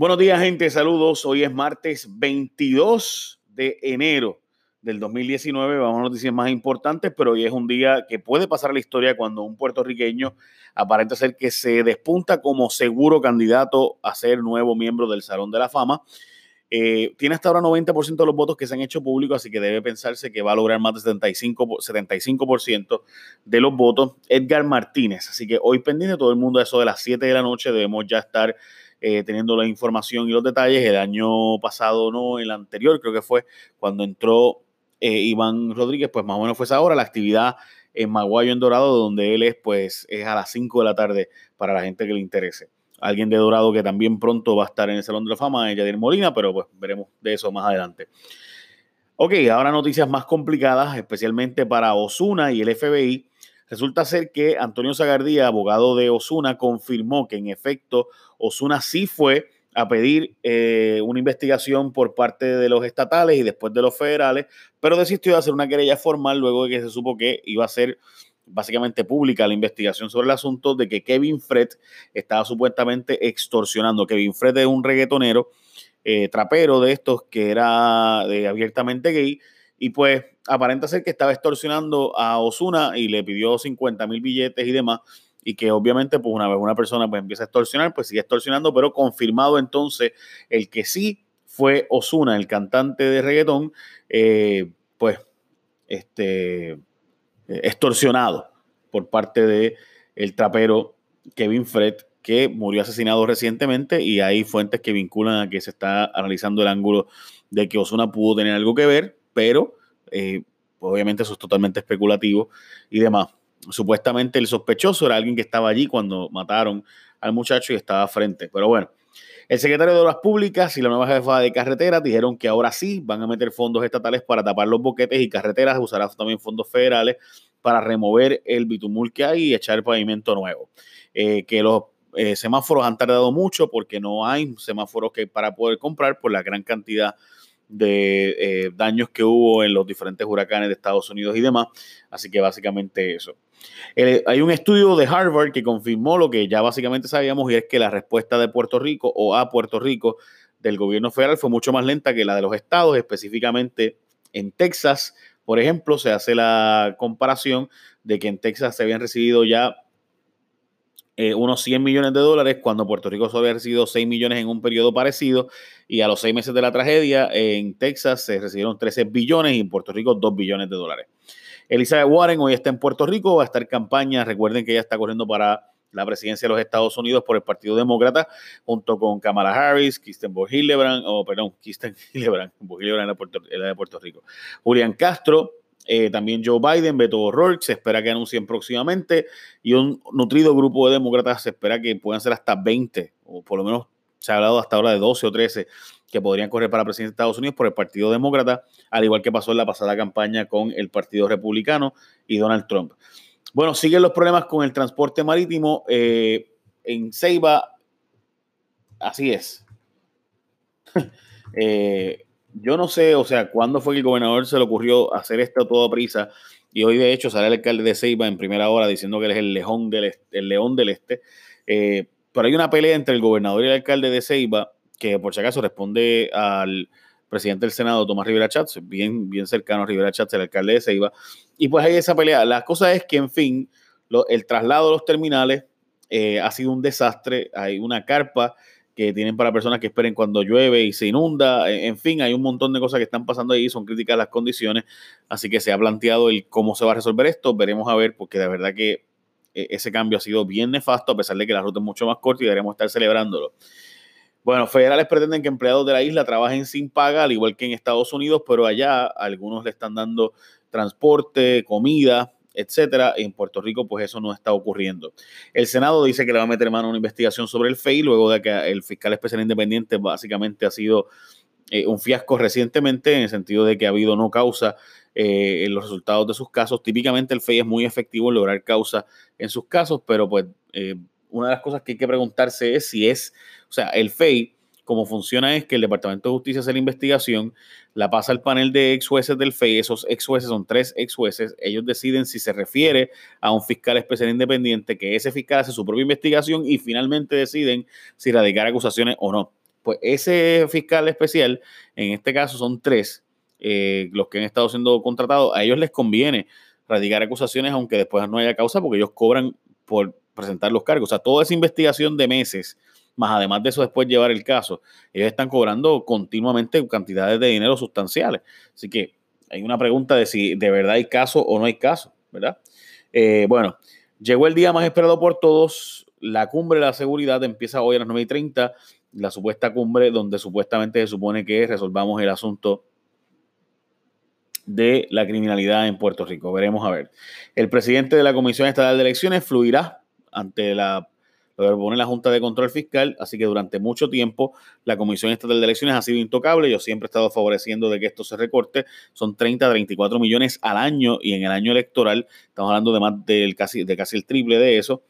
Buenos días, gente. Saludos. Hoy es martes 22 de enero del 2019. Vamos a noticias más importantes, pero hoy es un día que puede pasar la historia cuando un puertorriqueño aparenta ser que se despunta como seguro candidato a ser nuevo miembro del Salón de la Fama. Eh, tiene hasta ahora 90% de los votos que se han hecho públicos, así que debe pensarse que va a lograr más de 75%, 75 de los votos. Edgar Martínez. Así que hoy pendiente todo el mundo, a eso de las 7 de la noche, debemos ya estar eh, teniendo la información y los detalles. El año pasado, no, el anterior, creo que fue cuando entró eh, Iván Rodríguez, pues más o menos fue esa hora. La actividad en Maguayo, en Dorado, donde él es, pues es a las 5 de la tarde para la gente que le interese. Alguien de Dorado que también pronto va a estar en el Salón de la Fama, Yadir Molina, pero pues veremos de eso más adelante. Ok, ahora noticias más complicadas, especialmente para Osuna y el FBI. Resulta ser que Antonio Zagardía, abogado de Osuna, confirmó que en efecto Osuna sí fue a pedir eh, una investigación por parte de los estatales y después de los federales, pero desistió de hacer una querella formal luego de que se supo que iba a ser básicamente pública la investigación sobre el asunto de que Kevin Fred estaba supuestamente extorsionando. Kevin Fred es un reggaetonero, eh, trapero de estos que era de abiertamente gay y pues aparenta ser que estaba extorsionando a Osuna y le pidió 50 mil billetes y demás. Y que obviamente, pues una vez una persona pues, empieza a extorsionar, pues sigue extorsionando, pero confirmado entonces el que sí fue Osuna, el cantante de reggaetón, eh, pues este, extorsionado por parte de el trapero Kevin Fred, que murió asesinado recientemente y hay fuentes que vinculan a que se está analizando el ángulo de que Osuna pudo tener algo que ver, pero eh, obviamente eso es totalmente especulativo y demás. Supuestamente el sospechoso era alguien que estaba allí cuando mataron al muchacho y estaba frente. Pero bueno, el secretario de Obras Públicas y la nueva jefa de carreteras dijeron que ahora sí van a meter fondos estatales para tapar los boquetes y carreteras, usará también fondos federales para remover el bitumul que hay y echar pavimento nuevo. Eh, que los eh, semáforos han tardado mucho porque no hay semáforos que para poder comprar por la gran cantidad eh, daños que hubo en los diferentes huracanes de Estados Unidos y demás. Así que básicamente eso. hay un estudio de Harvard que confirmó lo que ya básicamente sabíamos y es que la respuesta de Puerto Rico o a Puerto Rico del gobierno federal fue mucho más lenta que la de los estados, específicamente en Texas. Por ejemplo, se hace la comparación de que en Texas se habían recibido ya eh, unos 100 millones de dólares cuando Puerto Rico solo había recibido 6 millones en un periodo parecido y a los seis meses de la tragedia en Texas se recibieron 13 billones y en Puerto Rico 2 billones de dólares. Elizabeth Warren hoy está en Puerto Rico, va a estar en campaña, recuerden que ella está corriendo para la presidencia de los Estados Unidos por el Partido Demócrata, junto con Kamala Harris, Kristen Hillebrand, o perdón, Kristen Hillebrand, Hillebrand era de Puerto Rico, Julian Castro, eh, también Joe Biden, Beto O'Rourke, se espera que anuncien próximamente y un nutrido grupo de demócratas se espera que puedan ser hasta 20, o por lo menos se ha hablado hasta ahora de 12 o 13 que podrían correr para presidente de Estados Unidos por el Partido Demócrata, al igual que pasó en la pasada campaña con el Partido Republicano y Donald Trump. Bueno, siguen los problemas con el transporte marítimo eh, en Ceiba. Así es. eh, yo no sé, o sea, cuándo fue que el gobernador se le ocurrió hacer esto a prisa. Y hoy, de hecho, sale el alcalde de Ceiba en primera hora diciendo que él es el león del este. El león del este. Eh, pero hay una pelea entre el gobernador y el alcalde de Ceiba, que por si acaso responde al presidente del Senado, Tomás Rivera Chats, bien, bien cercano a Rivera Chats, el alcalde de Ceiba. Y pues hay esa pelea. La cosa es que, en fin, el traslado de los terminales eh, ha sido un desastre. Hay una carpa que tienen para personas que esperen cuando llueve y se inunda. En fin, hay un montón de cosas que están pasando ahí, son críticas las condiciones, así que se ha planteado el cómo se va a resolver esto. Veremos a ver, porque de verdad que eh, ese cambio ha sido bien nefasto, a pesar de que la ruta es mucho más corta y deberemos estar celebrándolo. Bueno, federales pretenden que empleados de la isla trabajen sin paga, al igual que en Estados Unidos, pero allá algunos le están dando transporte, comida, etcétera. En Puerto Rico, pues eso no está ocurriendo. El Senado dice que le va a meter mano a una investigación sobre el FEI, luego de que el fiscal especial independiente básicamente ha sido eh, un fiasco recientemente, en el sentido de que ha habido no causa eh, en los resultados de sus casos. Típicamente el FEI es muy efectivo en lograr causa en sus casos, pero pues eh, una de las cosas que hay que preguntarse es si es, o sea, el FEI cómo funciona es que el Departamento de Justicia hace la investigación, la pasa al panel de ex jueces del FEI, esos ex jueces son tres ex jueces, ellos deciden si se refiere a un fiscal especial independiente, que ese fiscal hace su propia investigación y finalmente deciden si radicar acusaciones o no. Pues ese fiscal especial, en este caso son tres, eh, los que han estado siendo contratados, a ellos les conviene radicar acusaciones aunque después no haya causa porque ellos cobran por presentar los cargos. O sea, toda esa investigación de meses, más además de eso después llevar el caso, ellos están cobrando continuamente cantidades de dinero sustanciales. Así que hay una pregunta de si de verdad hay caso o no hay caso, ¿verdad? Eh, bueno, llegó el día más esperado por todos. La cumbre de la seguridad empieza hoy a las 9 y 30. La supuesta cumbre donde supuestamente se supone que resolvamos el asunto de la criminalidad en Puerto Rico. Veremos a ver. El presidente de la Comisión Estatal de Elecciones fluirá ante la lo pone la Junta de Control Fiscal, así que durante mucho tiempo la Comisión Estatal de Elecciones ha sido intocable. Yo siempre he estado favoreciendo de que esto se recorte. Son 30, 34 millones al año y en el año electoral estamos hablando de más del casi, de casi el triple de eso.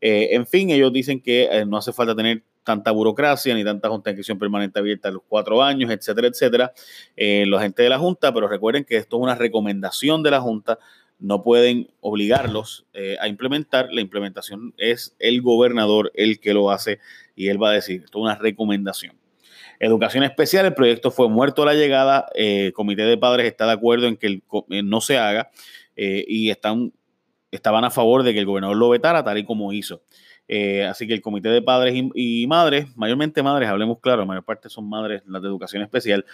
Eh, en fin, ellos dicen que eh, no hace falta tener tanta burocracia ni tanta junta de inscripción permanente abierta a los cuatro años, etcétera, etcétera, eh, los agentes de la Junta, pero recuerden que esto es una recomendación de la Junta, no pueden obligarlos eh, a implementar, la implementación es el gobernador el que lo hace y él va a decir, esto es una recomendación. Educación especial, el proyecto fue muerto a la llegada, el comité de padres está de acuerdo en que no se haga y están estaban a favor de que el gobernador lo vetara tal y como hizo. Eh, así que el comité de padres y, madres, mayormente madres, hablemos claro, la mayor parte son madres, las de educación especial,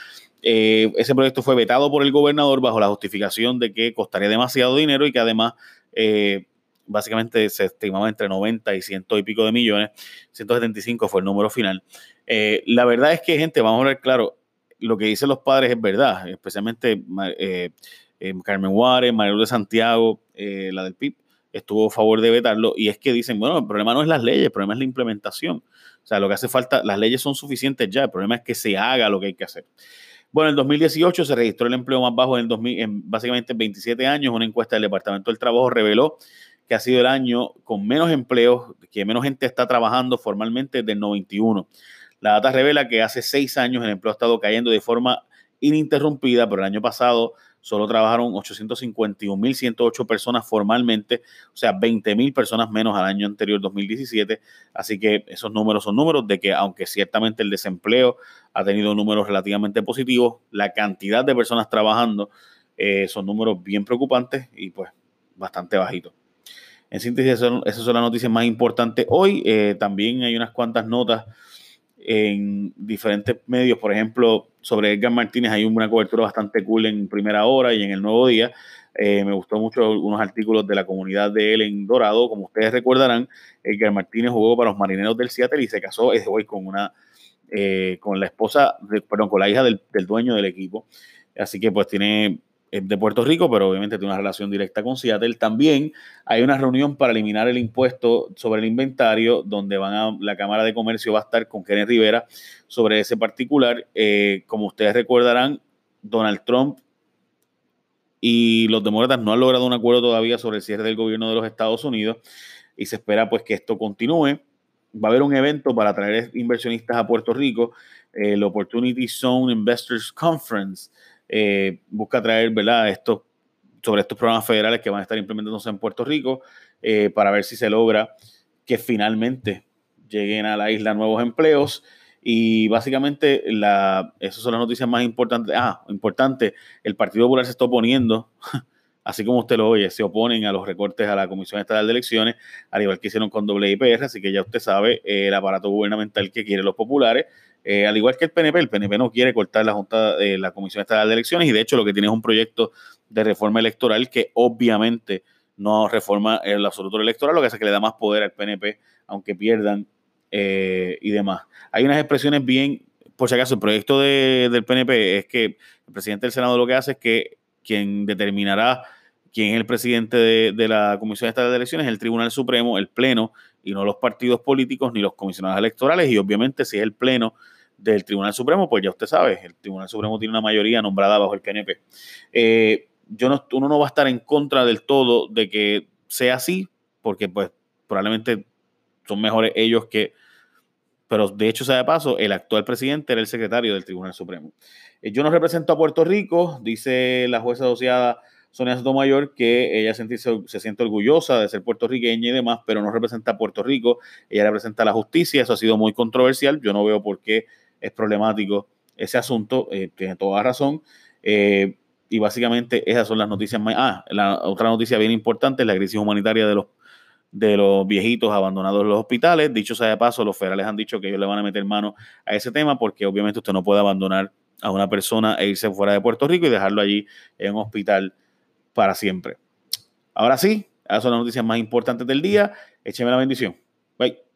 eh, ese proyecto fue vetado por el gobernador bajo la justificación de que costaría demasiado dinero y que además eh, básicamente se estimaba entre 90 y 100 y pico de millones, 175 fue el número final. la verdad es que, gente, vamos a ver claro, lo que dicen los padres es verdad, especialmente Carmen Juárez, María de Santiago, la del PIB estuvo a favor de vetarlo y es que dicen, bueno, el problema no es las leyes, el problema es la implementación. O sea, lo que hace falta, las leyes son suficientes ya, el problema es que se haga lo que hay que hacer. Bueno, en 2018 se registró el empleo más bajo en, 2000, en básicamente 27 años. Una encuesta del Departamento del Trabajo reveló que ha sido el año con menos empleos, que menos gente está trabajando formalmente desde el 91. La data revela que hace seis años el empleo ha estado cayendo de forma ininterrumpida, pero el año pasado solo trabajaron 851.108 personas formalmente, o sea, 20.000 personas menos al año anterior, 2017. Así que esos números son números de que, aunque ciertamente el desempleo ha tenido números relativamente positivos, la cantidad de personas trabajando eh, son números bien preocupantes y pues bastante bajitos. En síntesis, esas son las noticias más importantes hoy. Eh, también hay unas cuantas notas en diferentes medios, por ejemplo, sobre Edgar Martínez hay una cobertura bastante cool en primera hora y en el nuevo día. Eh, me gustó mucho unos artículos de la comunidad de él en Dorado. Como ustedes recordarán, Edgar Martínez jugó para los marineros del Seattle y se casó hoy con una eh, con la esposa, perdón, con la hija del dueño del equipo. Así que pues tiene de Puerto Rico, pero obviamente tiene una relación directa con Seattle. También hay una reunión para eliminar el impuesto sobre el inventario, donde van a, la Cámara de Comercio va a estar con Kenneth Rivera sobre ese particular. Eh, como ustedes recordarán, Donald Trump y los demócratas no han logrado un acuerdo todavía sobre el cierre del gobierno de los Estados Unidos y se espera pues que esto continúe. Va a haber un evento para traer inversionistas a Puerto Rico, el Opportunity Zone Investors Conference, eh, busca traer, ¿verdad?, esto, sobre estos programas federales que van a estar implementándose en Puerto Rico eh, para ver si se logra que finalmente lleguen a la isla nuevos empleos. Y básicamente, la, esas son las noticias más importantes. Ah, importante, el Partido Popular se está oponiendo, así como usted lo oye, se oponen a los recortes a la Comisión Estatal de Elecciones, al igual que hicieron con WIPR, así que ya usted sabe el aparato gubernamental que quieren los populares eh, al igual que el PNP, el PNP no quiere cortar la Junta de la Comisión Estatal de Elecciones y de hecho lo que tiene es un proyecto de reforma electoral que obviamente no reforma el absoluto electoral, lo que hace que le da más poder al PNP, aunque pierdan eh, y demás. Hay unas expresiones bien, por si acaso, el proyecto del PNP es que el presidente del Senado lo que hace es que quien determinará quién es el presidente de, de la Comisión Estatal de Elecciones es el Tribunal Supremo, el Pleno, y no los partidos políticos ni los comisionados electorales. Y obviamente si es el Pleno del Tribunal Supremo, pues ya usted sabe, el Tribunal Supremo tiene una mayoría nombrada bajo el PNP. Eh, yo no, uno no va a estar en contra del todo de que sea así, porque pues probablemente son mejores ellos que... Pero de hecho, sea de paso, el actual presidente era el secretario del Tribunal Supremo. Eh, yo no represento a Puerto Rico, dice la jueza asociada Sonia Sotomayor, que ella se, siente orgullosa de ser puertorriqueña y demás, pero no representa a Puerto Rico, ella representa a la justicia, eso ha sido muy controversial, yo no veo por qué es problemático ese asunto, eh, tiene toda razón. Eh, y básicamente esas son las noticias más... Ah, la otra noticia bien importante es la crisis humanitaria de los, de los viejitos abandonados en los hospitales. Dicho sea de paso, los federales han dicho que ellos le van a meter mano a ese tema porque obviamente usted no puede abandonar a una persona e irse fuera de Puerto Rico y dejarlo allí en un hospital para siempre. Ahora sí, esas son las noticias más importantes del día. Écheme la bendición. Bye.